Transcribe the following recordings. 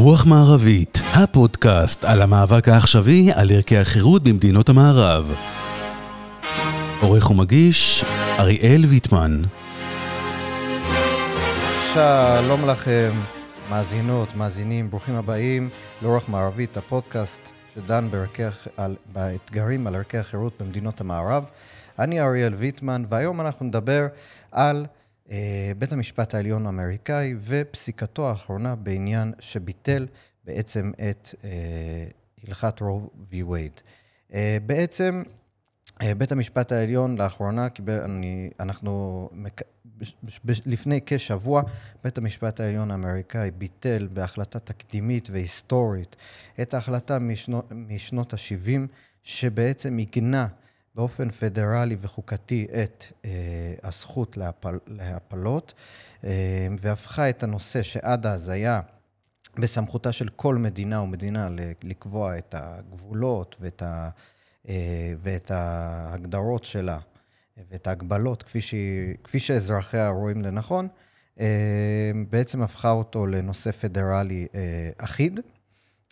רוח מערבית, הפודקאסט על המאבק העכשווי על ערכי החירות במדינות המערב. עורך ומגיש, אריאל ויטמן. שלום לכם, מאזינות, מאזינים, ברוכים הבאים לרוח מערבית, הפודקאסט שדן בערכי, על, באתגרים על ערכי החירות במדינות המערב. אני אריאל ויטמן, והיום אנחנו נדבר על בית המשפט העליון האמריקאי ופסיקתו האחרונה בעניין שביטל בעצם את אה, הלכת רו וי וייד. אה, בעצם בית המשפט העליון לאחרונה קיבל, אני, אנחנו, לפני כשבוע, בית המשפט העליון האמריקאי ביטל בהחלטה תקדימית והיסטורית את ההחלטה משנות, משנות ה-70, שבעצם עיגנה באופן פדרלי וחוקתי את אה, הזכות להפל, להפלות, אה, והפכה את הנושא שעד אז היה בסמכותה של כל מדינה ומדינה לקבוע את הגבולות ואת, ה, אה, ואת ההגדרות שלה ואת ההגבלות כפי, ש, כפי שאזרחיה רואים לנכון, אה, בעצם הפכה אותו לנושא פדרלי אה, אחיד.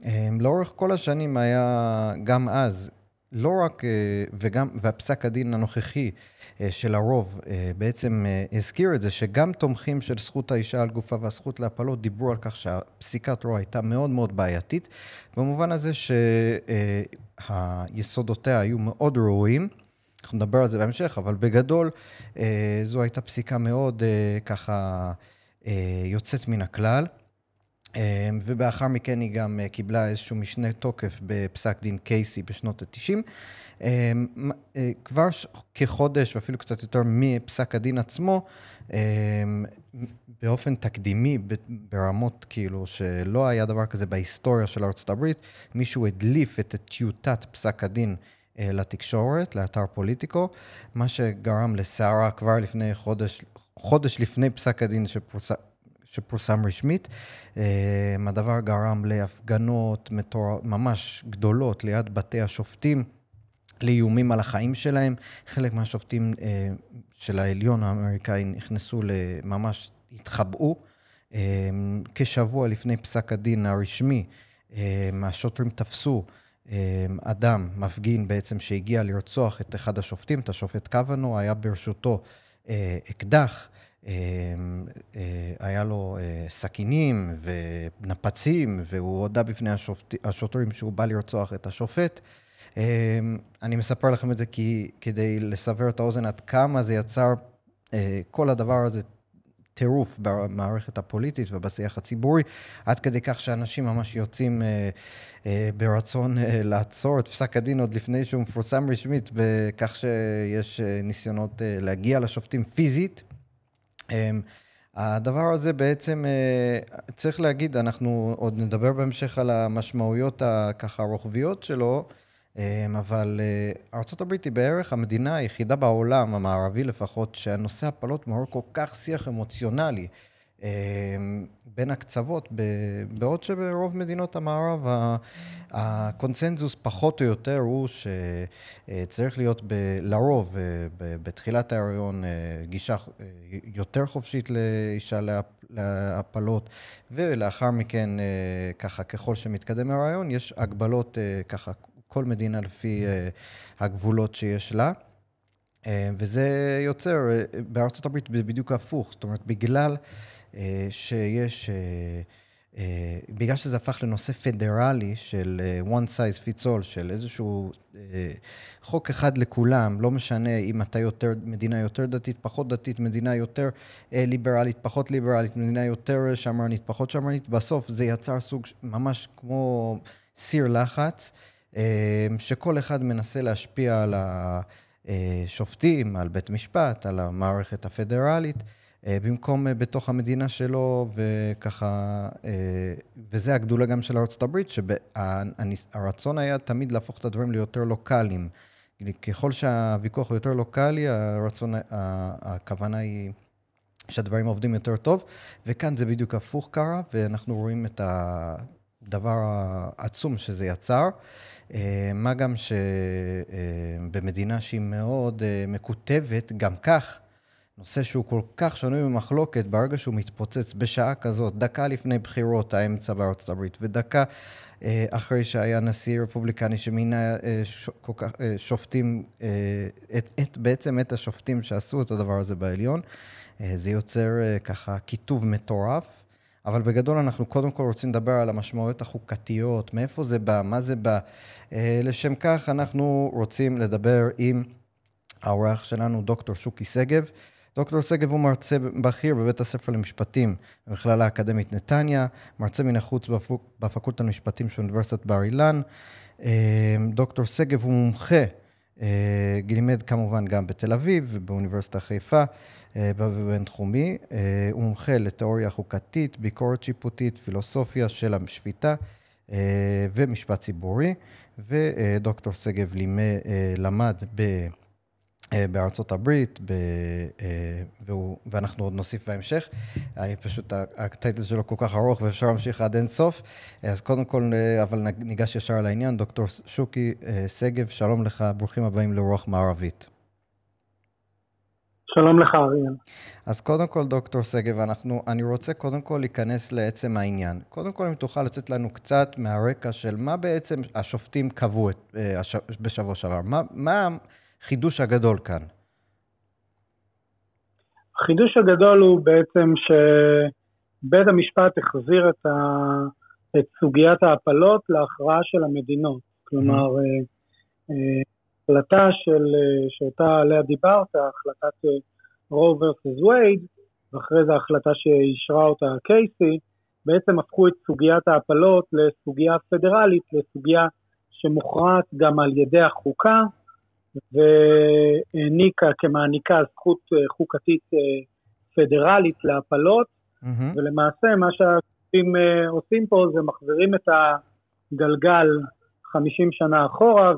אה, לאורך כל השנים היה, גם אז, לא רק, אה, וגם, והפסק הדין הנוכחי אה, של הרוב אה, בעצם הזכיר את זה, שגם תומכים של זכות האישה על גופה והזכות להפלות דיברו על כך שהפסיקת רוע הייתה מאוד מאוד בעייתית, במובן הזה שהיסודותיה היו מאוד ראויים. אנחנו נדבר על זה בהמשך, אבל בגדול זו הייתה פסיקה מאוד ככה יוצאת מן הכלל. אמ, ולאחר מכן היא גם אה, קיבלה איזשהו משנה תוקף בפסק דין קייסי בשנות ה-90. אמ, אה, כבר כחודש, ואפילו קצת יותר מפסק הדין עצמו, אמ, באופן תקדימי, ברמות כאילו שלא היה דבר כזה בהיסטוריה של הברית, מישהו הדליף את טיוטת פסק הדין אה, לתקשורת, לאתר פוליטיקו, מה שגרם לסערה כבר לפני חודש, חודש לפני פסק הדין שפורסם. שפורסם רשמית. אה, הדבר גרם להפגנות מטור... ממש גדולות ליד בתי השופטים, לאיומים על החיים שלהם. חלק מהשופטים אה, של העליון האמריקאי נכנסו לממש, התחבאו. אה, כשבוע לפני פסק הדין הרשמי, השוטרים תפסו אדם, מפגין בעצם, שהגיע לרצוח את אחד השופטים, את השופט קוונו, היה ברשותו אקדח. אמ, אה, היה לו אה, סכינים ונפצים, והוא הודה בפני השופט, השוטרים שהוא בא לרצוח את השופט. אמ, אני מספר לכם את זה כי, כדי לסבר את האוזן עד כמה זה יצר, אה, כל הדבר הזה, טירוף במערכת הפוליטית ובשיח הציבורי, עד כדי כך שאנשים ממש יוצאים ברצון לעצור את פסק הדין עוד לפני שהוא מפורסם רשמית, בכך שיש ניסיונות להגיע לשופטים פיזית. אמ, הדבר הזה בעצם, אה, צריך להגיד, אנחנו עוד נדבר בהמשך על המשמעויות הככה הרוחביות שלו, אמ, אבל אה, ארה"ב היא בערך המדינה היחידה בעולם, המערבי לפחות, שהנושא הפלות מעורר כל כך שיח אמוציונלי. אמ, בין הקצוות, בעוד שברוב מדינות המערב הקונצנזוס פחות או יותר הוא שצריך להיות ב, לרוב בתחילת ההריון אה, גישה אה, יותר חופשית לאישה להפלות, ולאחר מכן, אה, ככה, ככל שמתקדם ההריון, יש הגבלות, ככה, כל מדינה לפי הגבולות שיש לה. וזה יוצר, בארצות הברית בדיוק הפוך, זאת אומרת, בגלל... אה, שיש, אה, בגלל שזה הפך לנושא פדרלי של one size fits all, של איזשהו חוק אחד לכולם, לא משנה אם אתה יותר, מדינה יותר דתית, פחות דתית, מדינה יותר ליברלית, פחות ליברלית, מדינה יותר שמרנית, פחות שמרנית, בסוף זה יצר סוג ממש כמו סיר לחץ, שכל אחד מנסה להשפיע על השופטים, על בית משפט, על המערכת הפדרלית. אה, במקום אה, בתוך המדינה שלו, וככה, אה, וזה הגדולה גם של ארה"ב, שהרצון היה תמיד להפוך את הדברים ליותר לוקאליים. ככל שהוויכוח הוא יותר לוקאלי, הרצון, הכוונה היא שהדברים עובדים יותר טוב, וכאן זה בדיוק הפוך קרה, ואנחנו רואים את הדבר העצום שזה יצר. מה גם שבמדינה שהיא מאוד מקוטבת, גם כך, נושא שהוא כל כך שנוי במחלוקת, ברגע שהוא מתפוצץ בשעה כזאת, דקה לפני בחירות האמצע בארצות הברית, ודקה אה, אחרי שהיה נשיא רפובליקני שמינה אה, אה, שופטים, את, את, בעצם את השופטים שעשו את הדבר הזה בעליון, זה יוצר ככה קיטוב מטורף. אבל בגדול אנחנו קודם כל רוצים לדבר על המשמעויות החוקתיות, מאיפה זה בא, מה זה בא. לשם כך אנחנו רוצים לדבר עם האורח שלנו, דוקטור שוקי שגב. דוקטור שגב הוא מרצה בכיר בבית הספר למשפטים במכללה האקדמית נתניה, מרצה מן החוץ בפקולטה למשפטים של אוניברסיטת בר אילן. אה, דוקטור שגב הוא מומחה, אה, לימד כמובן גם בתל אביב ובאוניברסיטת חיפה, אה, בבינתחומי. הוא מומחה לתיאוריה חוקתית, ביקורת שיפוטית, פילוסופיה של השפיטה ומשפט ציבורי. ודוקטור שגב למד ב... אה, בארצות הברית, ב, אה, והוא, ואנחנו עוד נוסיף בהמשך. אני פשוט, הטייטל שלו כל כך ארוך ואפשר להמשיך עד אין סוף. אז קודם כל, אה, אבל ניגש ישר לעניין. דוקטור שוקי שגב, שלום לך, ברוכים הבאים לרוח מערבית. שלום לך, אריאל. אז קודם כל, דוקטור שגב, אנחנו, אני רוצה קודם כל להיכנס לעצם העניין. קודם כל, אם תוכל לתת לנו קצת מהרקע של מה בעצם השופטים קבעו את, בשבוע שעבר. מה... מה החידוש הגדול כאן? החידוש הגדול הוא בעצם שבית המשפט החזיר את, ה... את סוגיית ההפלות להכרעה של המדינות. כלומר, mm-hmm. החלטה של, שאותה עליה דיברת, החלטת רו versus וייד, ואחרי זה החלטה שאישרה אותה קייסי, בעצם הפכו את סוגיית ההפלות לסוגיה פדרלית, לסוגיה שמוכרעת גם על ידי החוקה, והעניקה כמעניקה זכות אה, חוקתית אה, פדרלית להפלות, mm-hmm. ולמעשה מה שהשופטים אה, עושים פה זה מחזירים את הגלגל 50 שנה אחורה,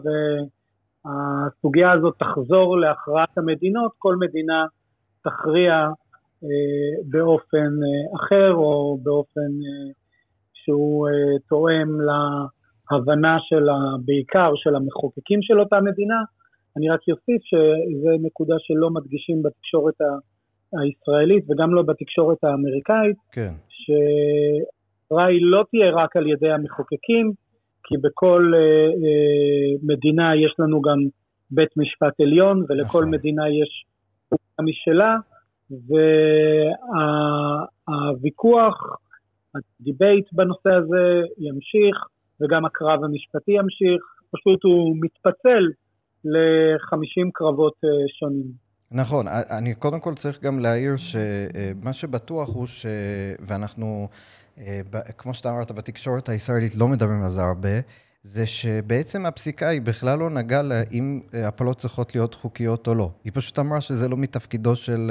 והסוגיה הזאת תחזור להכרעת המדינות, כל מדינה תכריע באופן אחר או באופן שהוא תואם להבנה של, בעיקר של המחוקקים של אותה מדינה, אני רק אוסיף שזו נקודה שלא מדגישים בתקשורת הישראלית וגם לא בתקשורת האמריקאית, כן. שההכרעה לא תהיה רק על ידי המחוקקים, כי בכל אה, אה, מדינה יש לנו גם בית משפט עליון, ולכל נכון. מדינה יש חוקה משלה, והוויכוח, ה debate בנושא הזה ימשיך, וגם הקרב המשפטי ימשיך, פשוט הוא מתפצל ל-50 קרבות אה, שונים. נכון, אני קודם כל צריך גם להעיר שמה שבטוח הוא ש... ואנחנו, אה, כמו שאתה אמרת, בתקשורת הישראלית לא מדברים על זה הרבה, זה שבעצם הפסיקה היא בכלל לא נגעה לאם הפלות צריכות להיות חוקיות או לא. היא פשוט אמרה שזה לא מתפקידו של...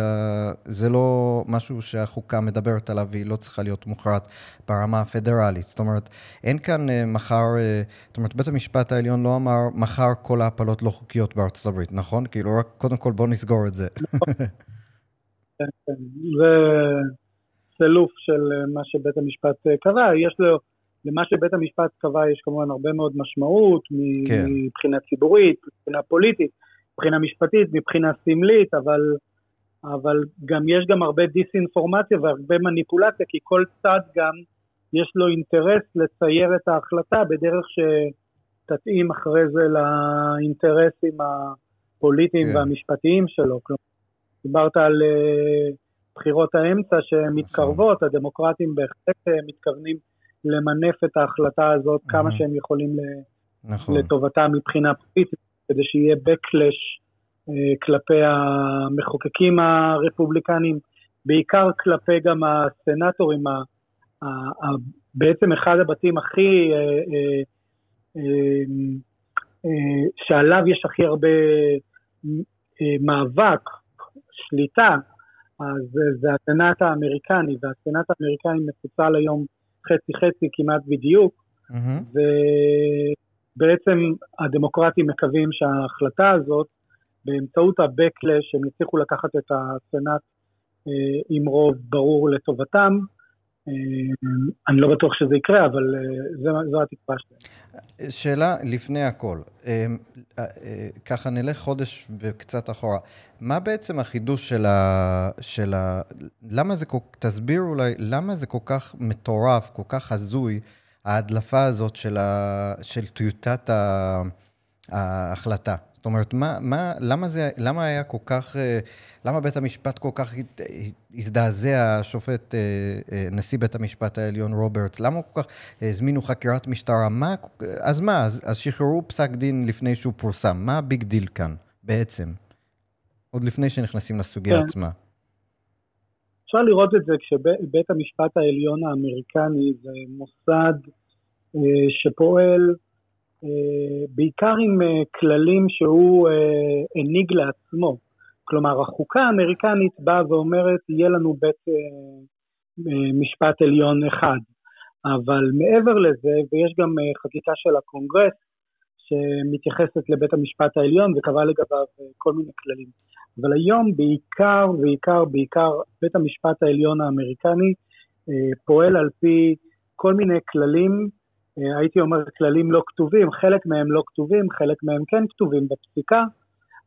זה לא משהו שהחוקה מדברת עליו והיא לא צריכה להיות מוכרעת ברמה הפדרלית. זאת אומרת, אין כאן אה, מחר... אה, זאת אומרת, בית המשפט העליון לא אמר מחר כל ההפלות לא חוקיות בארצות הברית, נכון? כאילו, רק קודם כל בוא נסגור את זה. זה סילוף של מה שבית המשפט אה, קבע. יש לו... למה שבית המשפט קבע יש כמובן הרבה מאוד משמעות כן. מבחינה ציבורית, מבחינה פוליטית, מבחינה משפטית, מבחינה סמלית, אבל, אבל גם יש גם הרבה דיסאינפורמציה והרבה מניפולציה, כי כל צד גם יש לו אינטרס לצייר את ההחלטה בדרך שתתאים אחרי זה לאינטרסים הפוליטיים כן. והמשפטיים שלו. כלומר, דיברת על uh, בחירות האמצע שמתקרבות, נכון. הדמוקרטים בהחלט uh, מתכוונים למנף את ההחלטה הזאת mm-hmm. כמה שהם יכולים נכון. לטובתם מבחינה פוליטית, כדי שיהיה backlash אה, כלפי המחוקקים הרפובליקנים, בעיקר כלפי גם הסנטורים, ה, ה, ה, בעצם אחד הבתים הכי, אה, אה, אה, אה, שעליו יש הכי הרבה אה, מאבק, שליטה, אז זה הסנאט האמריקני, והסנאט האמריקני מפוצל היום חצי-חצי כמעט בדיוק, mm-hmm. ובעצם הדמוקרטים מקווים שההחלטה הזאת, באמצעות ה-Backlash, הם יצליחו לקחת את הסנאט אה, עם רוב ברור לטובתם, אני לא בטוח שזה יקרה, אבל זו התקווה שלהם. שאלה לפני הכל, ככה נלך חודש וקצת אחורה. מה בעצם החידוש של ה... של ה... למה זה כל... תסביר אולי, למה זה כל כך מטורף, כל כך הזוי, ההדלפה הזאת של, ה... של טיוטת ההחלטה? אומרת, מה, מה, למה, זה, למה היה כל כך, אה, למה בית המשפט כל כך הזדעזע, השופט, אה, אה, נשיא בית המשפט העליון רוברטס, למה כל כך הזמינו חקירת משטרה? מה, אז מה, אז, אז שחררו פסק דין לפני שהוא פורסם, מה ה big deal כאן בעצם? עוד לפני שנכנסים לסוגיה כן. עצמה. אפשר לראות את זה כשבית המשפט העליון האמריקני זה מוסד שפועל בעיקר עם אה, כללים שהוא אה, הנהיג לעצמו. כלומר, החוקה האמריקנית באה ואומרת, יהיה לנו בית משפט עליון אחד. אבל מעבר לזה, ויש גם חקיקה של הקונגרס שמתייחסת לבית המשפט העליון וקבעה לגביו כל מיני כללים. אבל היום בעיקר, בעיקר, בעיקר בית המשפט העליון האמריקני פועל על פי כל מיני כללים אה, הייתי אומר כללים לא כתובים, חלק מהם לא כתובים, חלק מהם כן כתובים בפסיקה,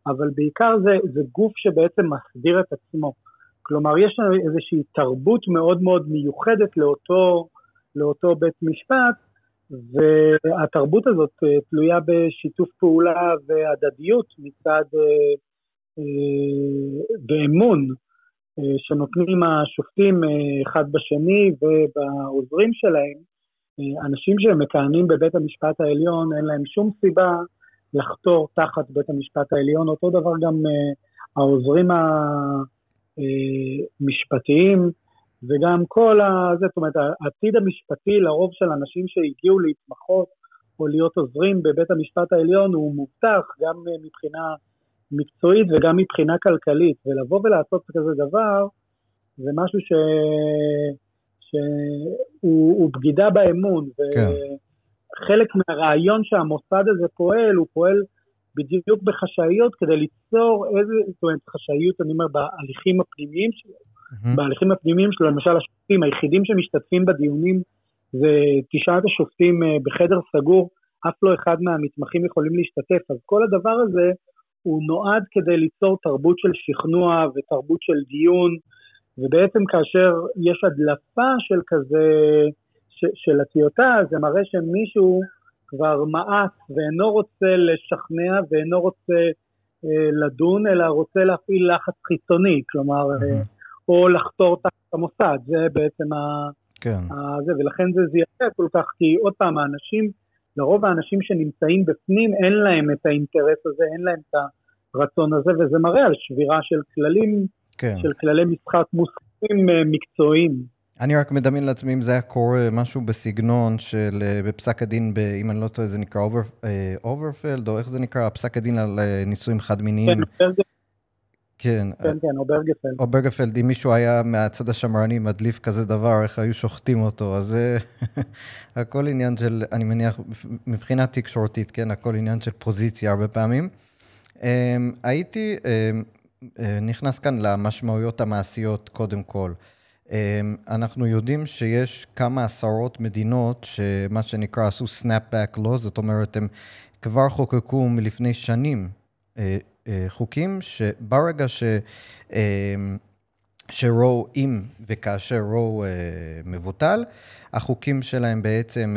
אבל בעיקר זה, זה גוף שבעצם מסדיר את עצמו. כלומר, יש לנו איזושהי תרבות מאוד מאוד מיוחדת לאותו, לאותו בית משפט, והתרבות הזאת אה, תלויה בשיתוף פעולה והדדיות מצד, באמון אה, שנותנים השופטים אחד בשני ובעוזרים שלהם, אנשים שמכהנים בבית המשפט העליון, אין להם שום סיבה לחתור תחת בית המשפט העליון. אותו דבר גם uh, העוזרים המשפטיים, uh, וגם כל ה... זאת אומרת, העתיד המשפטי לרוב של אנשים שהגיעו להתמחות או להיות עוזרים בבית המשפט העליון הוא מובטח גם uh, מבחינה מקצועית וגם מבחינה כלכלית. ולבוא ולעשות כזה דבר, זה משהו ש... שהוא בגידה באמון. כן. וחלק מהרעיון שהמוסד הזה פועל, הוא פועל בדיוק בחשאיות כדי ליצור איזה, זאת אומרת, חשאיות, אני אומר, בהליכים הפנימיים שלו. Mm-hmm. בהליכים הפנימיים שלו, למשל השופטים, היחידים שמשתתפים בדיונים זה תשעת השופטים אה, בחדר סגור, אף לא אחד מהמתמחים יכולים להשתתף. אז כל הדבר הזה הוא נועד כדי ליצור תרבות של שכנוע ותרבות של דיון, ובעצם כאשר יש הדלפה של כזה, ש, של הטיוטה, זה מראה שמישהו כבר מאס ואינו רוצה לשכנע ואינו רוצה אה, לדון, אלא רוצה להפעיל לחץ חיצוני, כלומר, mm-hmm. אה, או לחתור תחת המוסד, זה בעצם ה... כן. ה, זה, ולכן זה זעזע כל כך, כי עוד פעם, האנשים, לרוב האנשים שנמצאים בפנים, אין להם את האינטרס הזה, אין להם את הרצון הזה, וזה מראה על שבירה של כללים כן. של כללי משחק מוסכמים אה, מקצועיים. אני רק מדמיין לעצמי אם זה היה קורה משהו בסגנון של, אה, בפסק הדין, ב, אם אני לא טועה, זה נקרא אובר, אה, אוברפלד, או איך זה נקרא? פסק הדין על נישואים חד-מיניים. כן, כן, כן, כן, אוברגפלד. אוברגפלד, אם מישהו היה מהצד השמרני מדליף כזה דבר, איך היו שוחטים אותו, אז זה הכל עניין של, אני מניח, מבחינה תקשורתית, כן, הכל עניין של פוזיציה הרבה פעמים. הייתי אה, נכנס כאן למשמעויות המעשיות קודם כל. אה, אנחנו יודעים שיש כמה עשרות מדינות שמה שנקרא עשו snapback law, זאת אומרת, הם כבר חוקקו מלפני שנים אה, חוקים שברגע ש... שרו, אם וכאשר רו מבוטל, החוקים שלהם בעצם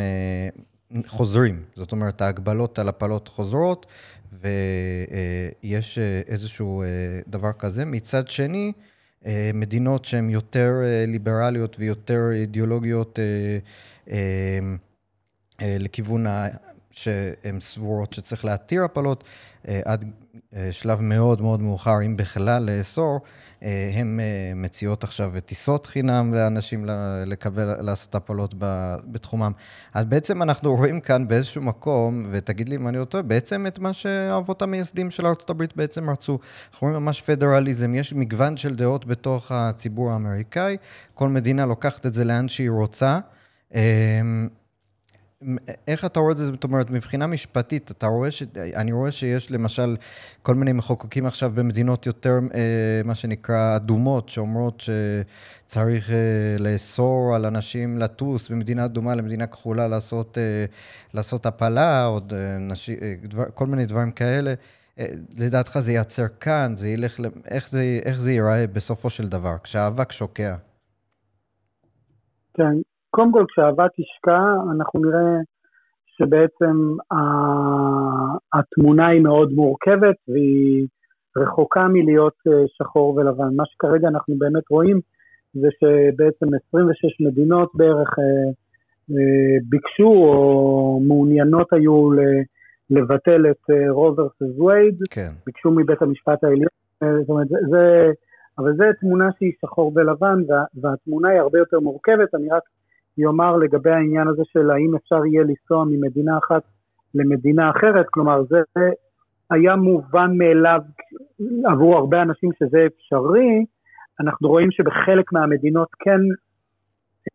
חוזרים. זאת אומרת, ההגבלות על הפלות חוזרות, ויש אה, איזשהו אה, דבר כזה. מצד שני, אה, מדינות שהן יותר ליברליות ויותר אידיאולוגיות לכיוון שהן סבורות שצריך להתיר הפלות, עד שלב מאוד מאוד מאוחר, אם בכלל לאסור, אה, הן אה, מציעות עכשיו טיסות חינם לאנשים לקבל, לעשות הפלות בתחומם. אז בעצם אנחנו רואים כאן באיזשהו מקום, ותגיד לי אם אני לא טועה, בעצם את מה שהאבות המייסדים של הברית בעצם רצו. אנחנו רואים ממש פדרליזם, יש מגוון של דעות בתוך הציבור האמריקאי, כל מדינה לוקחת את זה לאן שהיא רוצה. איך אתה רואה את זה, זאת אומרת, מבחינה משפטית, אתה רואה ש... אני רואה שיש למשל כל מיני מחוקקים עכשיו במדינות יותר, אה, מה שנקרא, אדומות, שאומרות שצריך אה, לאסור על אנשים לטוס ממדינה אדומה למדינה כחולה, לעשות, אה, לעשות הפלה, או נשי, דבר, כל מיני דברים כאלה. לדעתך זה ייעצר כאן, זה ילך, איך זה, איך זה ייראה בסופו של דבר, כשהאבק שוקע? כן, קודם כל כשהאהבה תשקע, אנחנו נראה שבעצם התמונה היא מאוד מורכבת והיא רחוקה מלהיות אה, שחור ולבן. מה שכרגע אנחנו באמת רואים זה שבעצם 26 מדינות בערך אה, אה, ביקשו או מעוניינות היו לבטל את רוברס ווייד, כן. ביקשו מבית המשפט העליון, זאת אומרת, זה, אבל זו תמונה שהיא שחור ולבן וה, והתמונה היא הרבה יותר מורכבת, אני רק יאמר לגבי העניין הזה של האם אפשר יהיה לנסוע ממדינה אחת למדינה אחרת, כלומר זה היה מובן מאליו עבור הרבה אנשים שזה אפשרי, אנחנו רואים שבחלק מהמדינות כן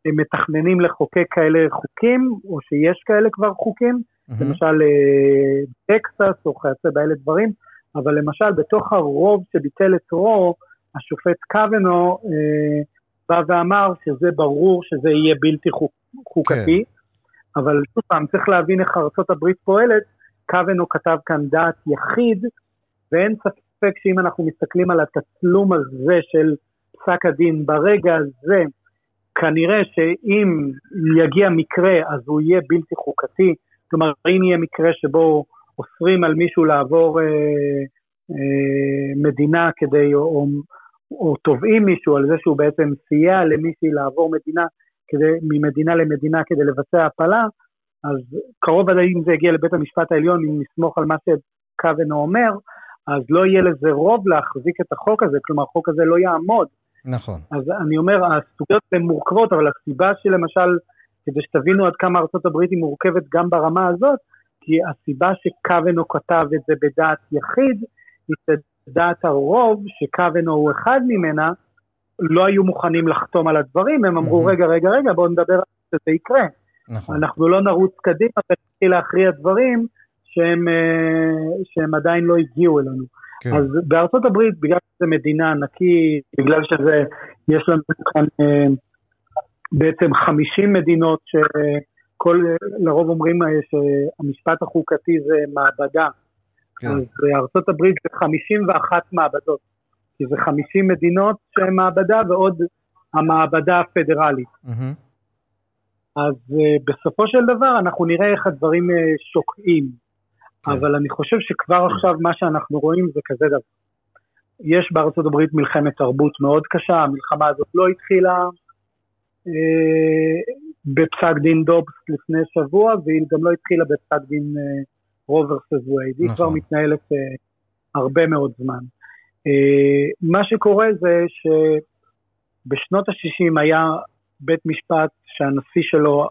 מתכננים לחוקק כאלה חוקים, או שיש כאלה כבר חוקים, mm-hmm. למשל אה, טקסס או כיוצא באלה דברים, אבל למשל בתוך הרוב שביטל את רו, השופט קוונו, אה, בא ואמר שזה ברור שזה יהיה בלתי חוק, חוקתי, כן. אבל שוב פעם, צריך להבין איך ארה"ב פועלת, קוונו כתב כאן דעת יחיד, ואין ספק שאם אנחנו מסתכלים על התצלום הזה של פסק הדין ברגע הזה, כנראה שאם יגיע מקרה אז הוא יהיה בלתי חוקתי, כלומר אם יהיה מקרה שבו אוסרים על מישהו לעבור אה, אה, מדינה כדי, או, או או תובעים מישהו על זה שהוא בעצם סייע למישהי לעבור מדינה, כדי, ממדינה למדינה כדי לבצע הפלה, אז קרוב עדיין אם זה יגיע לבית המשפט העליון, אם נסמוך על מה שקוונו אומר, אז לא יהיה לזה רוב להחזיק את החוק הזה, כלומר החוק הזה לא יעמוד. נכון. אז אני אומר, הסוגיות הן מורכבות, אבל הסיבה שלמשל, כדי שתבינו עד כמה ארה"ב היא מורכבת גם ברמה הזאת, כי הסיבה שקוונו כתב את זה בדעת יחיד, היא דעת הרוב, שקוונו הוא אחד ממנה, לא היו מוכנים לחתום על הדברים, הם אמרו, רגע, רגע, רגע, בואו נדבר על זה, שזה יקרה. נכון. אנחנו לא נרוץ קדימה ונתחיל להכריע דברים שהם, אה, שהם עדיין לא הגיעו אלינו. כן. אז בארצות הברית, בגלל שזה מדינה ענקית, בגלל שזה, יש לנו כאן אה, בעצם 50 מדינות שכל, לרוב אומרים אה, שהמשפט החוקתי זה מעבדה. כן. אז בארצות הברית זה 51 מעבדות, כי זה 50 מדינות שהן מעבדה ועוד המעבדה הפדרלית. Mm-hmm. אז uh, בסופו של דבר אנחנו נראה איך הדברים uh, שוקעים, כן. אבל אני חושב שכבר עכשיו מה שאנחנו רואים זה כזה דבר. יש בארצות הברית מלחמת תרבות מאוד קשה, המלחמה הזאת לא התחילה uh, בפסק דין דובס לפני שבוע, והיא גם לא התחילה בפסק דין uh, רו versus וייד, היא כבר נכון. מתנהלת uh, הרבה מאוד זמן. Uh, מה שקורה זה שבשנות ה-60 היה בית משפט שהנשיא שלו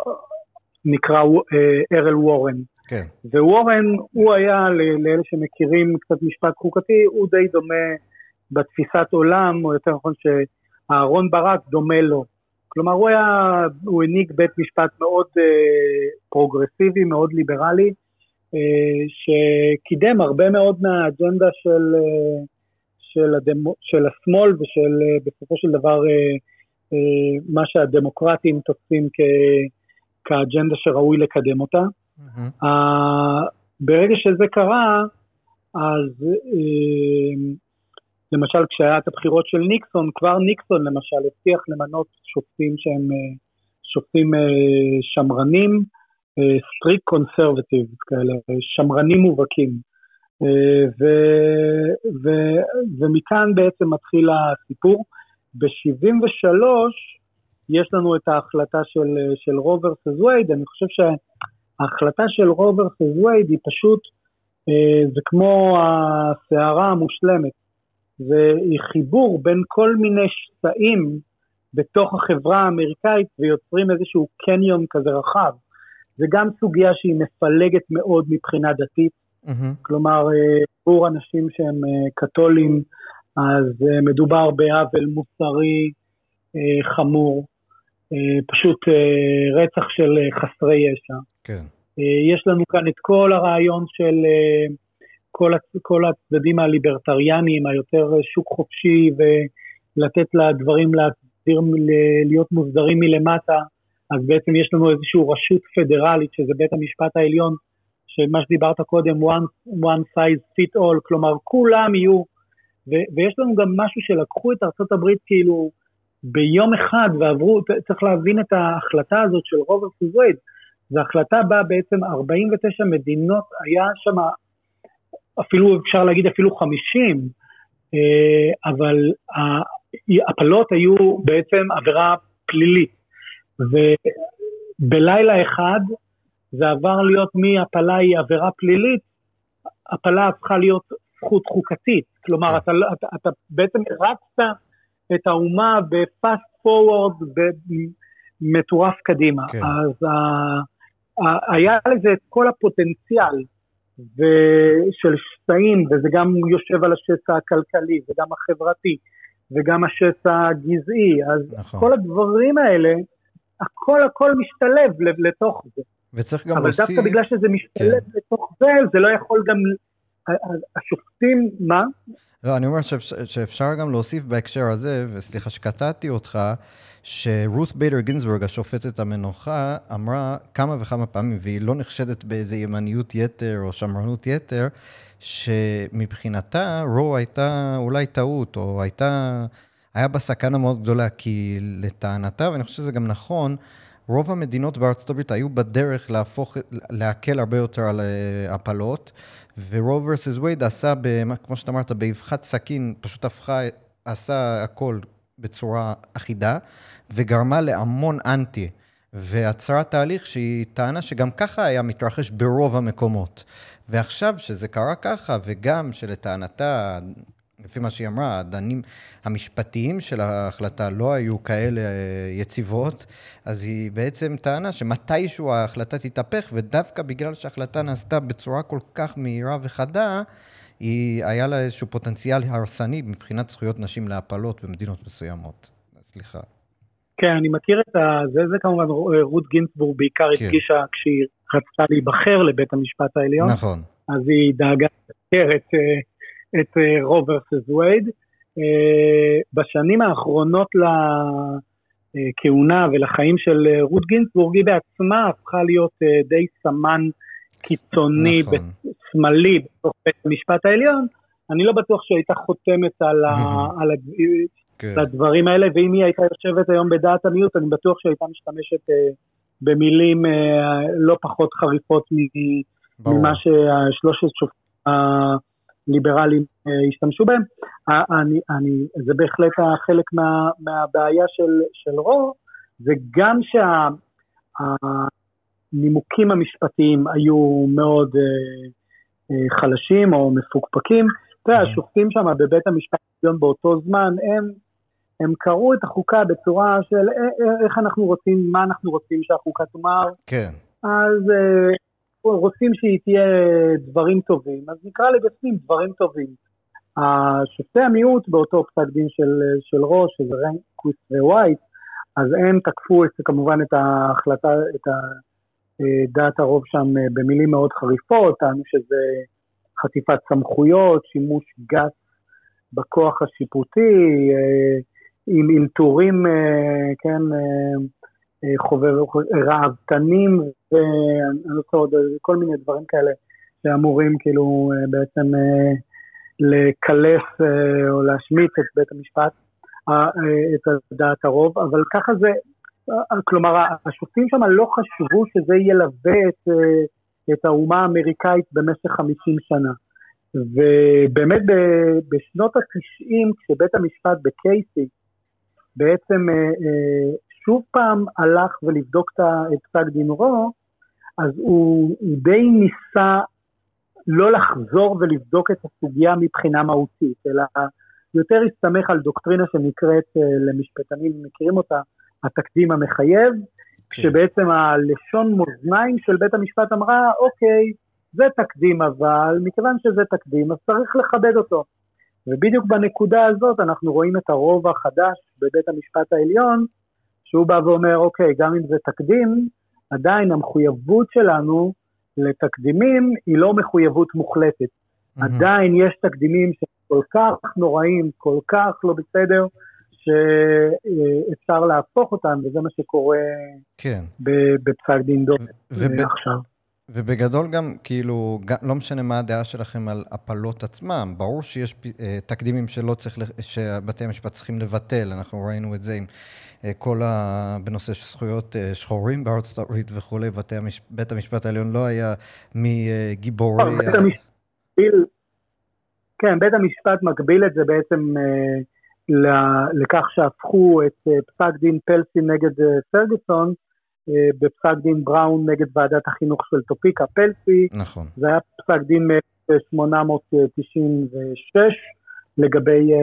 נקרא אה, ארל וורן. כן. ווורן, הוא היה, לאלה שמכירים קצת משפט חוקתי, הוא די דומה בתפיסת עולם, או יותר נכון שאהרון ברק דומה לו. כלומר, הוא היה, הוא הנהיג בית משפט מאוד אה, פרוגרסיבי, מאוד ליברלי, אה, שקידם הרבה מאוד מהאג'נדה של, אה, של, הדמו, של השמאל ושל אה, בסופו של דבר מה שהדמוקרטים תופסים כ, כאג'נדה שראוי לקדם אותה. Mm-hmm. ברגע שזה קרה, אז למשל כשהיה את הבחירות של ניקסון, כבר ניקסון למשל הבטיח למנות שופטים שהם שופטים שמרנים, סטריק קונסרבטיב כאלה, שמרנים מובהקים. אה, ו, ו, ומכאן בעצם מתחיל הסיפור. ב-73 יש לנו את ההחלטה של, של רו נגד וייד, אני חושב שההחלטה של רו נגד וייד היא פשוט, אה, זה כמו הסערה המושלמת, זה חיבור בין כל מיני שסעים בתוך החברה האמריקאית ויוצרים איזשהו קניון כזה רחב. זה גם סוגיה שהיא מפלגת מאוד מבחינה דתית, mm-hmm. כלומר, אה, עבור אנשים שהם אה, קתולים, אז אה, מדובר בעוול מוסרי חמור, פשוט רצח של חסרי ישע. כן. יש לנו כאן את כל הרעיון של כל, כל הצדדים הליברטריאניים, היותר שוק חופשי ולתת לדברים להיות מוסדרים מלמטה, אז בעצם יש לנו איזושהי רשות פדרלית, שזה בית המשפט העליון, שמה שדיברת קודם, one, one size fit all, כלומר כולם יהיו, ו, ויש לנו גם משהו שלקחו את ארה"ב כאילו ביום אחד ועברו, צריך להבין את ההחלטה הזאת של רוברט ווייד, זו החלטה בה בעצם 49 מדינות, היה שם אפילו אפשר להגיד אפילו 50, אה, אבל הפלות היו בעצם עבירה פלילית. ובלילה אחד זה עבר להיות מהפלה היא עבירה פלילית, הפלה הפכה להיות זכות חוקתית. כלומר, כן. אתה, אתה, אתה בעצם הרצת את האומה בפאסט פורוורד מטורף קדימה. כן. אז ה, ה, היה לזה את כל הפוטנציאל של שסעים, וזה גם יושב על השסע הכלכלי וגם החברתי וגם השסע הגזעי. אז נכון. כל הדברים האלה, הכל הכל משתלב לתוך זה. וצריך גם להוסיף... אבל דווקא בגלל שזה משתלב כן. לתוך זה, זה לא יכול גם... השופטים, מה? לא, אני אומר שאפשר, שאפשר גם להוסיף בהקשר הזה, וסליחה שקטעתי אותך, שרות ביידר גינזבורג, השופטת המנוחה, אמרה כמה וכמה פעמים, והיא לא נחשדת באיזה ימניות יתר או שמרנות יתר, שמבחינתה רו הייתה אולי טעות, או הייתה, היה בה סכנה מאוד גדולה, כי לטענתה, ואני חושב שזה גם נכון, רוב המדינות בארצות הברית היו בדרך להפוך, להקל הרבה יותר על אה, הפלות, ורוב ורסס וייד עשה, כמו שאתה אמרת, באבחת סכין, פשוט הפכה, עשה הכל בצורה אחידה, וגרמה להמון אנטי, ועצרה תהליך שהיא טענה שגם ככה היה מתרחש ברוב המקומות. ועכשיו שזה קרה ככה, וגם שלטענתה, לפי מה שהיא אמרה, הדנים המשפטיים של ההחלטה לא היו כאלה אה, יציבות, אז היא בעצם טענה שמתישהו ההחלטה תתהפך, ודווקא בגלל שההחלטה נעשתה בצורה כל כך מהירה וחדה, היא, היה לה איזשהו פוטנציאל הרסני מבחינת זכויות נשים להפלות במדינות מסוימות. סליחה. כן, אני מכיר את זה, זה כמובן רות גינצבורג בעיקר כן. הדגישה כשהיא רצתה להיבחר לבית המשפט העליון. נכון. אז היא דאגה לבקר את, אה, את אה, רוברס וייד. אה, בשנים האחרונות לכהונה ולחיים של רות גינצבורג, היא בעצמה הפכה להיות די סמן קיצוני, נכון. שמאלי בתוך בית המשפט העליון. אני לא בטוח שהייתה חותמת על, ה, על, כן. לדברים האלה, ואם היא הייתה יושבת היום בדעת המיעוט, אני בטוח שהייתה משתמשת אה, במילים אה, לא פחות חריפות ממה ששלושת שופטים הליברליים אה, השתמשו בהם. אני, אני, זה בהחלט חלק מה, מהבעיה של, של רו, זה גם שהנימוקים המשפטיים היו מאוד אה, אה, חלשים או מפוקפקים. אתה יודע, השופטים שם בבית המשפט העליון באותו זמן, הם הם קראו את החוקה בצורה של איך אנחנו רוצים, מה אנחנו רוצים שהחוקה תאמר. כן. אז רוצים שהיא תהיה דברים טובים, אז נקרא לה בפנים דברים טובים. השופטי המיעוט באותו פסק דין של, של רו, שזה רנקוויסט ווייט, אז הם תקפו את, כמובן את ההחלטה, את דעת הרוב שם במילים מאוד חריפות, טענו שזה חטיפת סמכויות, שימוש גס בכוח השיפוטי, עם אלתורים, אה, כן, אה, אה, חובר, ראוותנים, ואני לא זוכר עוד כל מיני דברים כאלה שאמורים כאילו בעצם לקלף או להשמיץ את בית המשפט, את דעת הרוב, אבל ככה זה, כלומר השופטים שם לא חשבו שזה ילווה את, את האומה האמריקאית במשך 50 שנה. ובאמת בשנות ה-90, כשבית המשפט בקייסי בעצם אה, אה, שוב פעם הלך ולבדוק את פסק דין רו, אז הוא, הוא די ניסה לא לחזור ולבדוק את הסוגיה מבחינה מהותית, אלא יותר הסתמך על דוקטרינה שנקראת, אה, למשפטנים מכירים אותה, התקדים המחייב, כן. שבעצם הלשון מאזניים של בית המשפט אמרה, אוקיי, זה תקדים אבל, מכיוון שזה תקדים, אז צריך לכבד אותו. ובדיוק בנקודה הזאת אנחנו רואים את הרוב החדש בבית המשפט העליון, שהוא בא ואומר, אוקיי, גם אם זה תקדים, עדיין המחויבות שלנו לתקדימים היא לא מחויבות מוחלטת. Mm-hmm. עדיין יש תקדימים שכל כך נוראים, כל כך לא בסדר, שאפשר להפוך אותם, וזה מה שקורה כן. בפסק דין דומה וב... עכשיו. ובגדול גם, כאילו, גם, לא משנה מה הדעה שלכם על הפלות עצמם, ברור שיש uh, תקדימים שלא צריך, שבתי המשפט צריכים לבטל, אנחנו ראינו את זה עם uh, כל ה... בנושא של זכויות uh, שחורים בארצות הברית וכולי, המש... בית המשפט העליון לא היה מגיבורי... Uh, בית המשפט, כן, בית המשפט מגביל את זה בעצם uh, לכך שהפכו את uh, פסק דין פלסי נגד uh, פרגוסון, אה, בפסק דין בראון נגד ועדת החינוך של טופיקה פלסי. נכון. זה היה פסק דין מ-1896 לגבי אה,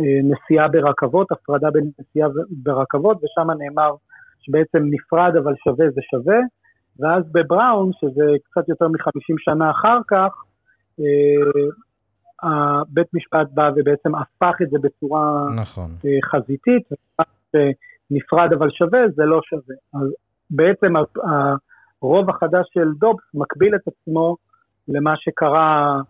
אה, נסיעה ברכבות, הפרדה בין נסיעה ברכבות, ושם נאמר שבעצם נפרד אבל שווה זה שווה. ואז בבראון, שזה קצת יותר מ-50 שנה אחר כך, בית משפט בא ובעצם הפך את זה בצורה נכון. חזיתית, נפרד אבל שווה, זה לא שווה. אז בעצם הרוב החדש של דובס מקביל את עצמו למה שקרה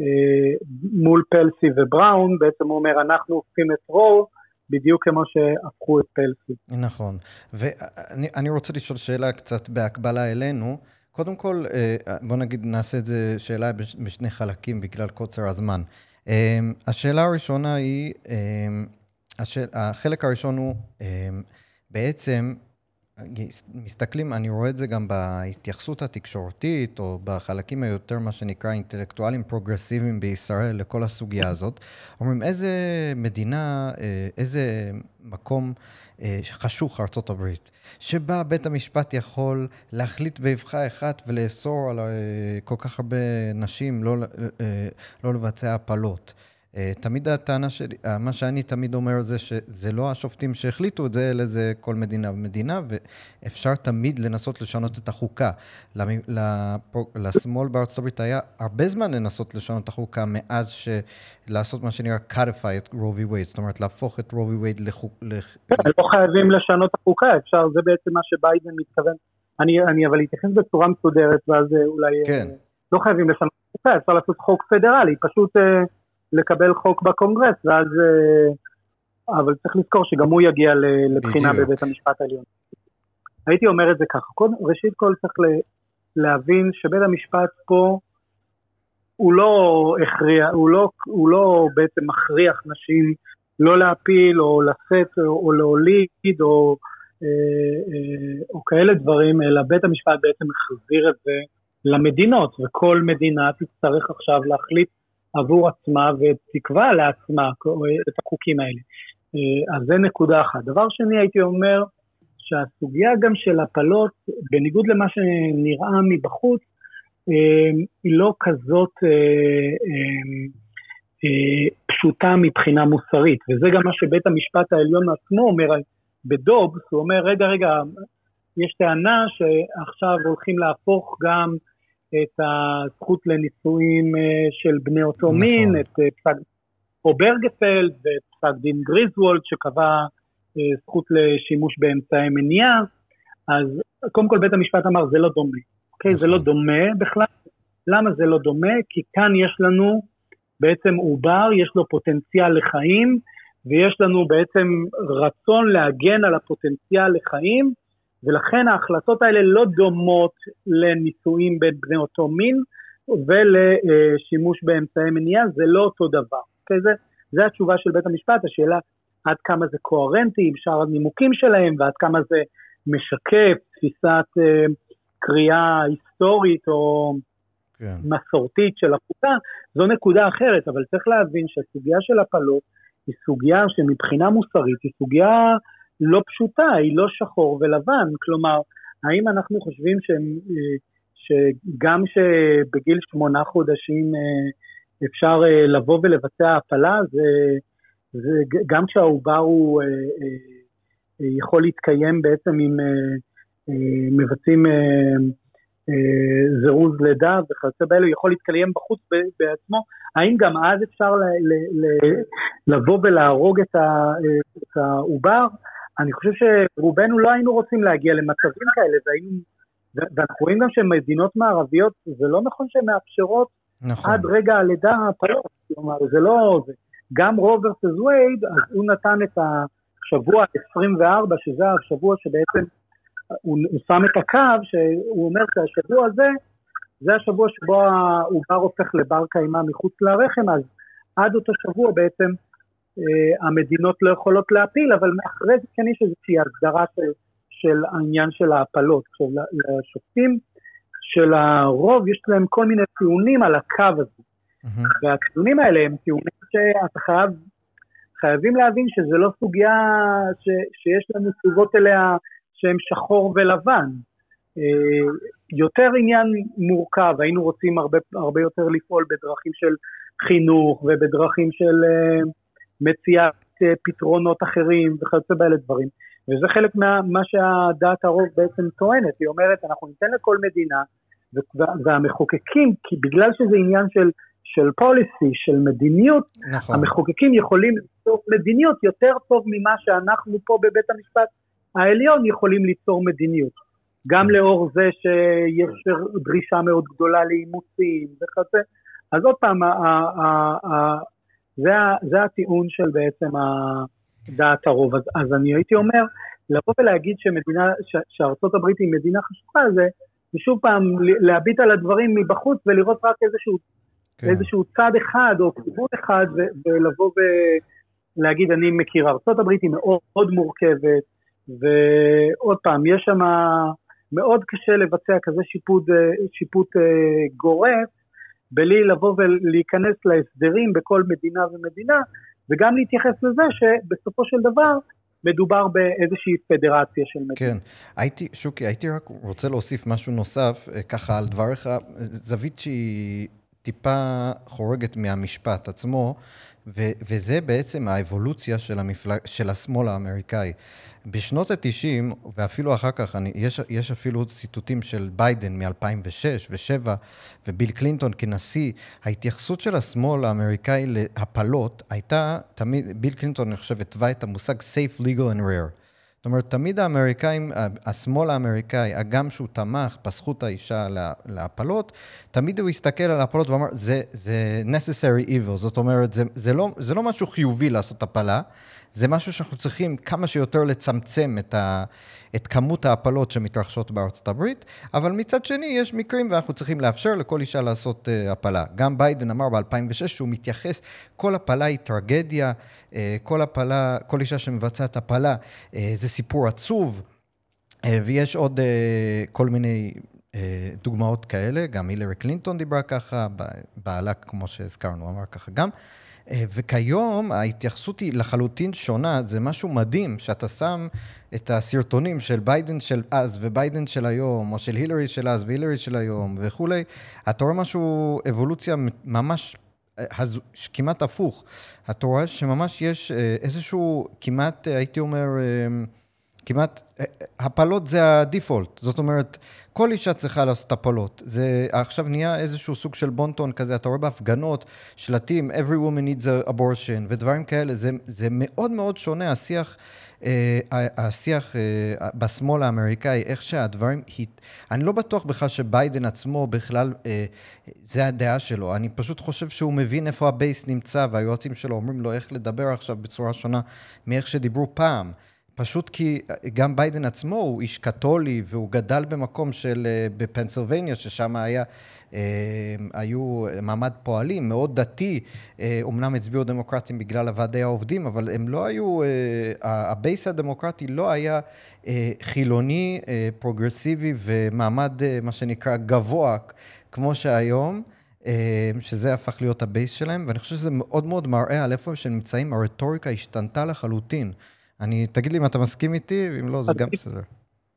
אה, מול פלסי ובראון, בעצם הוא אומר, אנחנו הופכים את רו בדיוק כמו שהפכו את פלסי. נכון, ואני רוצה לשאול שאלה קצת בהקבלה אלינו. קודם כל, אה, בוא נגיד, נעשה את זה שאלה בשני חלקים בגלל קוצר הזמן. אה, השאלה הראשונה היא, השאל, החלק הראשון הוא, אמ, בעצם, מסתכלים, אני רואה את זה גם בהתייחסות התקשורתית, או בחלקים היותר, מה שנקרא, אינטלקטואלים פרוגרסיביים בישראל לכל הסוגיה הזאת. אומרים, איזה מדינה, אה, איזה מקום אה, חשוך ארצות הברית, שבה בית המשפט יכול להחליט באבחה אחת ולאסור על אה, כל כך הרבה נשים לא, לא לבצע הפלות. אה, תמיד הטענה שלי, אה, מה שאני תמיד אומר זה שזה לא השופטים שהחליטו את זה, אלא זה כל מדינה ומדינה, ואפשר תמיד לנסות לשנות את החוקה. לשמאל בארצות הברית היה הרבה זמן לנסות לשנות את החוקה, מאז ש... לעשות מה שנראה codify את רובי וייד, זאת אומרת להפוך את רובי וייד לחוק... כן, לא חייבים לשנות את החוקה, אפשר, זה בעצם מה שביידן מתכוון. אני, אבל אתייחס בצורה מסודרת, ואז אה, אולי... כן. לא חייבים לשנות את החוקה, אפשר לעשות חוק פדרלי, פשוט... לקבל חוק בקונגרס, ואז... אה, אבל צריך לזכור שגם הוא יגיע לבחינה בדיוק. בבית המשפט העליון. הייתי אומר את זה ככה, קודם, ראשית כל צריך להבין שבית המשפט פה הוא לא הכריע, הוא לא, הוא לא בעצם מכריח נשים לא להפיל או לשאת או, או להוליד או, אה, אה, או כאלה דברים, אלא בית המשפט בעצם מחזיר את זה למדינות, וכל מדינה תצטרך עכשיו להחליט עבור עצמה ותקבע לעצמה את החוקים האלה. אה, אז זה נקודה אחת. דבר שני, הייתי אומר שהסוגיה גם של הפלות, בניגוד למה שנראה מבחוץ, אה, היא לא כזאת אה, פשוטה מבחינה מוסרית, וזה גם מה שבית המשפט העליון עצמו אומר בדובס, הוא אומר, רגע, רגע, יש טענה שעכשיו הולכים להפוך גם את הזכות לנישואים אה, של בני אותו נכון. מין, את אה, פסק או ברגפלד ואת פסק דין גריזוולד שקבע אה, זכות לשימוש באמצעי מניעה, אז קודם כל בית המשפט אמר זה לא דומה, אוקיי? נכון. זה לא דומה בכלל. למה זה לא דומה? כי כאן יש לנו בעצם עובר, יש לו פוטנציאל לחיים, ויש לנו בעצם רצון להגן על הפוטנציאל לחיים, ולכן ההחלטות האלה לא דומות לנישואים בין בני אותו מין ולשימוש באמצעי מניעה, זה לא אותו דבר. Okay, אוקיי? זה, זה התשובה של בית המשפט, השאלה עד כמה זה קוהרנטי עם שאר הנימוקים שלהם ועד כמה זה משקף תפיסת uh, קריאה היסטורית או כן. מסורתית של החוקה, זו נקודה אחרת, אבל צריך להבין שהסוגיה של הפלות היא סוגיה שמבחינה מוסרית היא סוגיה לא פשוטה, היא לא שחור ולבן, כלומר, האם אנחנו חושבים ש, אה, שגם שבגיל שמונה חודשים אה, אפשר אה, לבוא ולבצע הפלה, זה, זה גם כשהעובר הוא יכול להתקיים בעצם עם מבצעים זירוז לידה וכיוצא באלו, יכול להתקיים בחוץ בעצמו, האם גם אז אפשר ל, ל, לבוא ולהרוג את העובר? אני חושב שרובנו לא היינו רוצים להגיע למצבים כאלה, והיינו ואנחנו רואים גם שמדינות מערביות, זה לא נכון שהן מאפשרות נכון. עד רגע הלידה הפלות, כלומר, זה לא... זה. גם רוברט וייד, אז הוא נתן את השבוע 24, שזה השבוע שבעצם הוא, הוא שם את הקו, שהוא אומר שהשבוע הזה, זה השבוע שבו העובר הופך לבר קיימא מחוץ לרחם, אז עד אותו שבוע בעצם המדינות לא יכולות להפיל, אבל אחרי זה כן יש איזושהי הסדרה של, של העניין של ההפלות. של הרוב יש להם כל מיני טיעונים על הקו הזה. Mm-hmm. והטיעונים האלה הם טיעונים שאתה חייב, חייבים להבין שזה לא סוגיה ש, שיש לנו תשובות אליה שהם שחור ולבן. אה, יותר עניין מורכב, היינו רוצים הרבה, הרבה יותר לפעול בדרכים של חינוך ובדרכים של uh, מציאת uh, פתרונות אחרים וכיוצא באלה דברים. וזה חלק מה שהדעת הרוב בעצם טוענת, היא אומרת, אנחנו ניתן לכל מדינה, והמחוקקים, כי בגלל שזה עניין של, של policy, של מדיניות, נכון. המחוקקים יכולים ליצור מדיניות יותר טוב ממה שאנחנו פה בבית המשפט העליון יכולים ליצור מדיניות. גם לאור זה שיש דרישה מאוד גדולה לאימוצים וכזה. אז עוד פעם, זה הטיעון של בעצם דעת הרוב. אז, אז אני הייתי אומר, לבוא ולהגיד שמדינה, שארצות הברית היא מדינה חשובה, זה, זה שוב פעם להביט על הדברים מבחוץ ולראות רק איזשהו, כן. איזשהו צד אחד או כיוון אחד ולבוא ולהגיד, אני מכיר, ארצות הברית היא מאוד, מאוד מורכבת, ועוד פעם, יש שם, מאוד קשה לבצע כזה שיפוט, שיפוט אה, גורף, בלי לבוא ולהיכנס להסדרים בכל מדינה ומדינה, וגם להתייחס לזה שבסופו של דבר מדובר באיזושהי פדרציה של מדינה. כן, הייתי, שוקי, הייתי רק רוצה להוסיף משהו נוסף, אה, ככה על דבריך, זווית שהיא טיפה חורגת מהמשפט עצמו, ו- וזה בעצם האבולוציה של, המפלג... של השמאל האמריקאי. בשנות ה-90, ואפילו אחר כך, אני, יש, יש אפילו ציטוטים של ביידן מ-2006 ו-2007, וביל קלינטון כנשיא, ההתייחסות של השמאל האמריקאי להפלות הייתה תמיד, ביל קלינטון, אני חושב, התווה את המושג safe, legal and rare. זאת אומרת, תמיד האמריקאים, השמאל האמריקאי, הגם שהוא תמך בזכות האישה להפלות, תמיד הוא הסתכל על ההפלות ואמר, זה, זה necessary evil, זאת אומרת, זה, זה, לא, זה לא משהו חיובי לעשות הפלה, זה משהו שאנחנו צריכים כמה שיותר לצמצם את, ה, את כמות ההפלות שמתרחשות בארצות הברית, אבל מצד שני יש מקרים ואנחנו צריכים לאפשר לכל אישה לעשות uh, הפלה. גם ביידן אמר ב-2006 שהוא מתייחס, כל הפלה היא טרגדיה, uh, כל הפלה, כל אישה שמבצעת הפלה uh, זה סיפור עצוב, uh, ויש עוד uh, כל מיני דוגמאות כאלה, גם הילרי קלינטון דיברה ככה, בעלה, כמו שהזכרנו, אמר ככה גם. אה, וכיום ההתייחסות היא לחלוטין שונה, זה משהו מדהים שאתה שם את הסרטונים של ביידן של אז וביידן של היום, או של הילרי של אז והילרי של היום וכולי, אתה רואה משהו, אבולוציה ממש אה, כמעט הפוך. אתה רואה שממש יש אה, איזשהו, כמעט, הייתי אומר, כמעט, הפלות זה הדיפולט. זאת אומרת, כל אישה צריכה לעשות הפלות. זה עכשיו נהיה איזשהו סוג של בונטון כזה, אתה רואה בהפגנות, שלטים, every woman needs a abortion, ודברים כאלה, זה, זה מאוד מאוד שונה, השיח, אה, השיח אה, בשמאל האמריקאי, איך שהדברים, אני לא בטוח בכלל שביידן עצמו בכלל, אה, זה הדעה שלו, אני פשוט חושב שהוא מבין איפה ה base נמצא, והיועצים שלו אומרים לו איך לדבר עכשיו בצורה שונה מאיך שדיברו פעם. פשוט כי גם ביידן עצמו הוא איש קתולי והוא גדל במקום של, אה, בפנסילבניה, ששם היה, אה, היו מעמד פועלים מאוד דתי, אומנם אה, הצביעו דמוקרטים בגלל הוועדי העובדים, אבל הם לא היו, ה base הדמוקרטי לא היה חילוני, פרוגרסיבי ומעמד, מה שנקרא, גבוה, כמו שהיום. שזה הפך להיות ה base שלהם, ואני חושב שזה מאוד מאוד מראה על איפה שהם נמצאים, הרטוריקה השתנתה לחלוטין. אני, תגיד לי אם אתה מסכים איתי, אם לא, זה גם בסדר.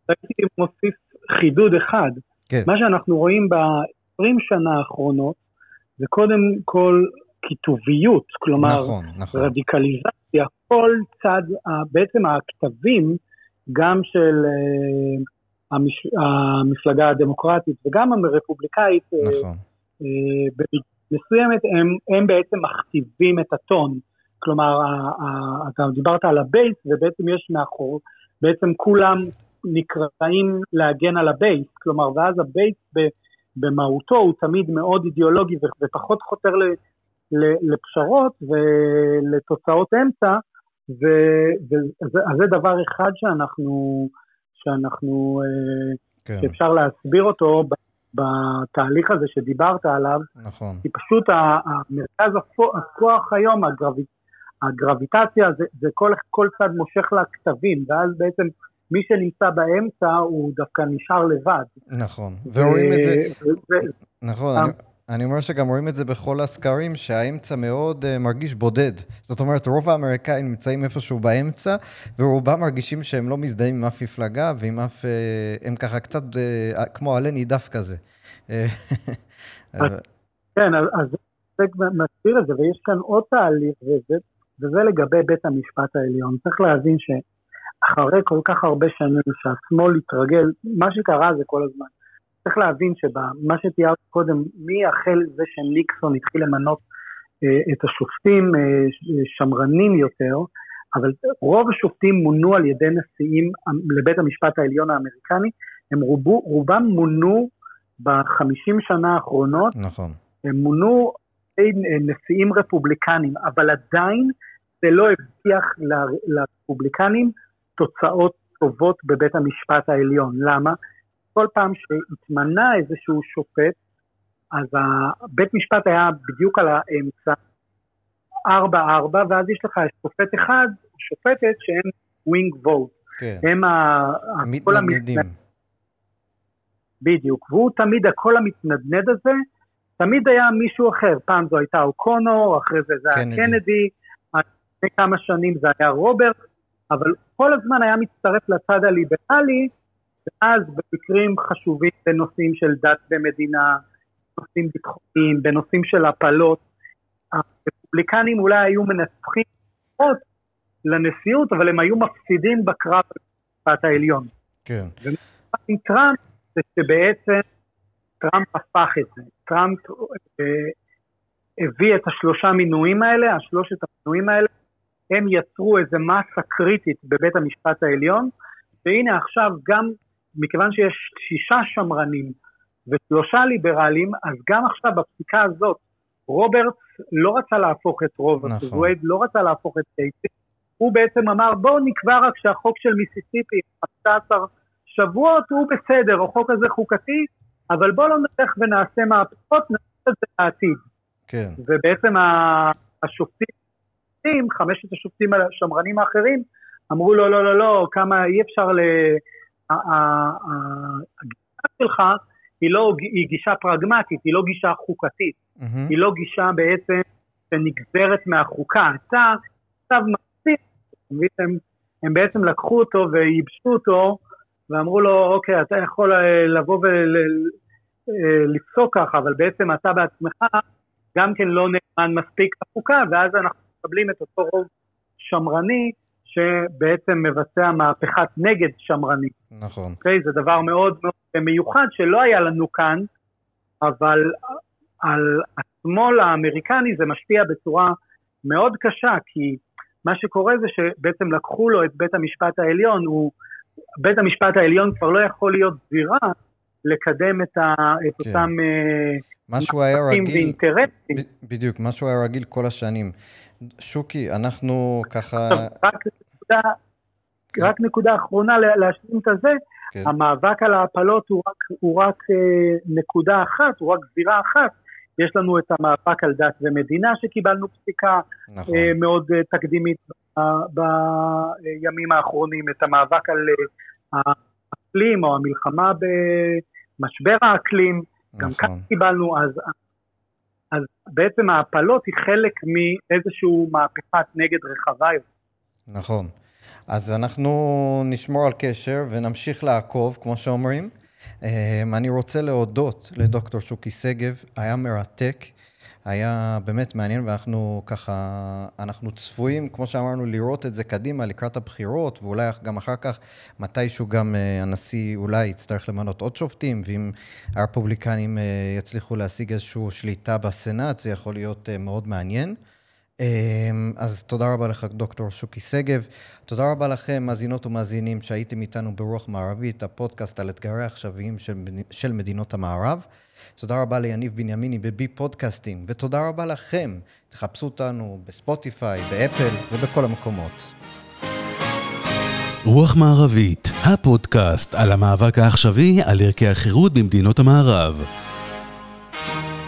הייתי מוסיף חידוד אחד. כן. מה שאנחנו רואים ב-20 שנה האחרונות, זה קודם כל קיטוביות, כלומר, נכון, נכון. רדיקליזציה, כל צד, בעצם הקטבים, גם של uh, המש, המפלגה הדמוקרטית וגם הרפובליקאית, אה, נכון. uh, מסוימת, הם, הם בעצם מכתיבים את הטון. כלומר, אתה דיברת על ה base, ובעצם יש מאחור, בעצם כולם נקראים להגן על ה base, כלומר, ואז ה base במהותו הוא תמיד מאוד אידיאולוגי ופחות חותר לפשרות ולתוצאות אמצע, אז זה דבר אחד שאנחנו, שאנחנו, אה, כן. שאפשר להסביר אותו בתהליך הזה שדיברת עליו, נכון. כי פשוט המרכז הכוח היום, הגרביט, הגרביטציה, זה, זה כל, כל צד מושך לה כתבים, ואז בעצם מי שנמצא באמצע הוא דווקא נשאר לבד. נכון, ורואים את זה, נכון, אני, אני אומר שגם רואים את זה בכל הסקרים, שהאמצע מאוד uh, מרגיש בודד. זאת אומרת, רוב האמריקאים נמצאים איפשהו באמצע, ורובם מרגישים שהם לא מזדהים עם אף מפלגה, ועם אף... Uh, הם ככה קצת uh, כמו עלה נידף כזה. כן, אז זה מסביר את זה, ויש כאן עוד תהליך, וזה, וזה לגבי בית המשפט העליון. צריך להבין שאחרי כל כך הרבה שנים שהשמאל התרגל, מה שקרה זה כל הזמן. צריך להבין שמה שתיארת קודם, מי החל זה שניקסון התחיל למנות אה, את השופטים אה, שמרנים יותר, אבל רוב השופטים מונו על ידי נשיאים לבית המשפט העליון האמריקני, הם רובו, רובם מונו בחמישים שנה האחרונות, נכון. הם מונו על ידי נשיאים רפובליקנים, אבל עדיין זה לא הבטיח לרפובליקנים תוצאות טובות בבית המשפט העליון. למה? כל פעם שהתמנה איזשהו שופט, אז בית משפט היה בדיוק על האמצע, ארבע ארבע, ואז יש לך שופט אחד, שופטת שהם swing vote. כן. הם ה... מתנדנדים. בדיוק, והוא תמיד, הקול המתנדנד הזה, תמיד היה מישהו אחר. פעם זו הייתה אוקונור, אחרי זה זה היה קנדי, לפני כמה שנים זה היה רוברט, אבל כל הזמן היה מצטרף לצד הליברלי, ואז במקרים חשובים בנושאים של דת ומדינה, בנושאים ביטחוניים, בנושאים של הפלות, הרפובליקנים אולי היו מנצחים עוד לנשיאות, אבל הם היו מפסידים בקרב במשפט העליון. כן. ומה עם טראמפ זה שבעצם טראמפ הפך את זה. טראמפ אה, הביא את השלושה מינויים האלה, השלושת המינויים האלה, הם יצרו איזה מסה קריטית בבית המשפט העליון, והנה עכשיו גם מכיוון שיש שישה שמרנים ושלושה ליברלים, אז גם עכשיו בפסיקה הזאת, רוברטס לא רצה להפוך את רו, נכון. וייד, לא רצה להפוך את קייסי, הוא בעצם אמר בואו נקבע רק שהחוק של מיסיסיפי, 15 שבועות, הוא בסדר, החוק הזה חוקתי, אבל בואו לא נלך ונעשה מהפכות, נעשה את זה בעתיד. כן. ובעצם השופטים, חמשת השופטים השמרנים האחרים, אמרו לו, לא, לא, לא, כמה אי אפשר ל... הגישה שלך היא לא, היא גישה פרגמטית, היא לא גישה חוקתית, mm-hmm. היא לא גישה בעצם שנגזרת מהחוקה. אתה עכשיו מפסיד, הם, הם בעצם לקחו אותו וייבשו אותו ואמרו לו, אוקיי, אתה יכול אה, לבוא ולפסוק אה, ככה, אבל בעצם אתה בעצמך גם כן לא נאמן מספיק לחוקה, ואז אנחנו מקבלים את אותו רוב שמרני שבעצם מבצע מהפכת נגד שמרנית. נכון. Okay, אוקיי? זה דבר מאוד מאוד מיוחד שלא היה לנו כאן, אבל על השמאל האמריקני זה משפיע בצורה מאוד קשה, כי מה שקורה זה שבעצם לקחו לו את בית המשפט העליון, הוא, בית המשפט העליון כבר לא יכול להיות זירה לקדם את, ה, את כן. אותם אה, מה שהוא היה רגיל, ואינטרסים. בדיוק, מה שהוא היה רגיל כל השנים. שוקי, אנחנו ככה... רק נקודה, כן. רק נקודה אחרונה להשלים את הזה, כן. המאבק על ההפלות הוא רק, הוא רק אה, נקודה אחת, הוא רק זירה אחת. יש לנו את המאבק על דת ומדינה שקיבלנו פסיקה נכון. אה, מאוד אה, תקדימית בימים האחרונים, את המאבק על האקלים או המלחמה במשבר האקלים, נכון. גם כאן קיבלנו, אז אז בעצם ההפלות היא חלק מאיזשהו מהפכת נגד רחבה יותר. נכון. אז אנחנו נשמור על קשר ונמשיך לעקוב, כמו שאומרים. אמ, אני רוצה להודות לדוקטור שוקי שגב, היה מרתק. היה באמת מעניין, ואנחנו ככה, אנחנו צפויים, כמו שאמרנו, לראות את זה קדימה לקראת הבחירות, ואולי גם אחר כך, מתישהו גם uh, הנשיא אולי יצטרך למנות עוד שופטים, ואם הרפובליקנים uh, יצליחו להשיג איזושהי שליטה בסנאט, זה יכול להיות uh, מאוד מעניין. אז תודה רבה לך, דוקטור שוקי שגב. תודה רבה לכם, מאזינות ומאזינים, שהייתם איתנו ברוח מערבית, הפודקאסט על אתגרי העכשוויים של, של מדינות המערב. תודה רבה ליניב בנימיני בבי פודקאסטים, ותודה רבה לכם. תחפשו אותנו בספוטיפיי, באפל ובכל המקומות. רוח מערבית, הפודקאסט על המאבק העכשווי על ערכי החירות במדינות המערב.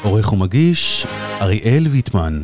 עורך ומגיש, אריאל ויטמן.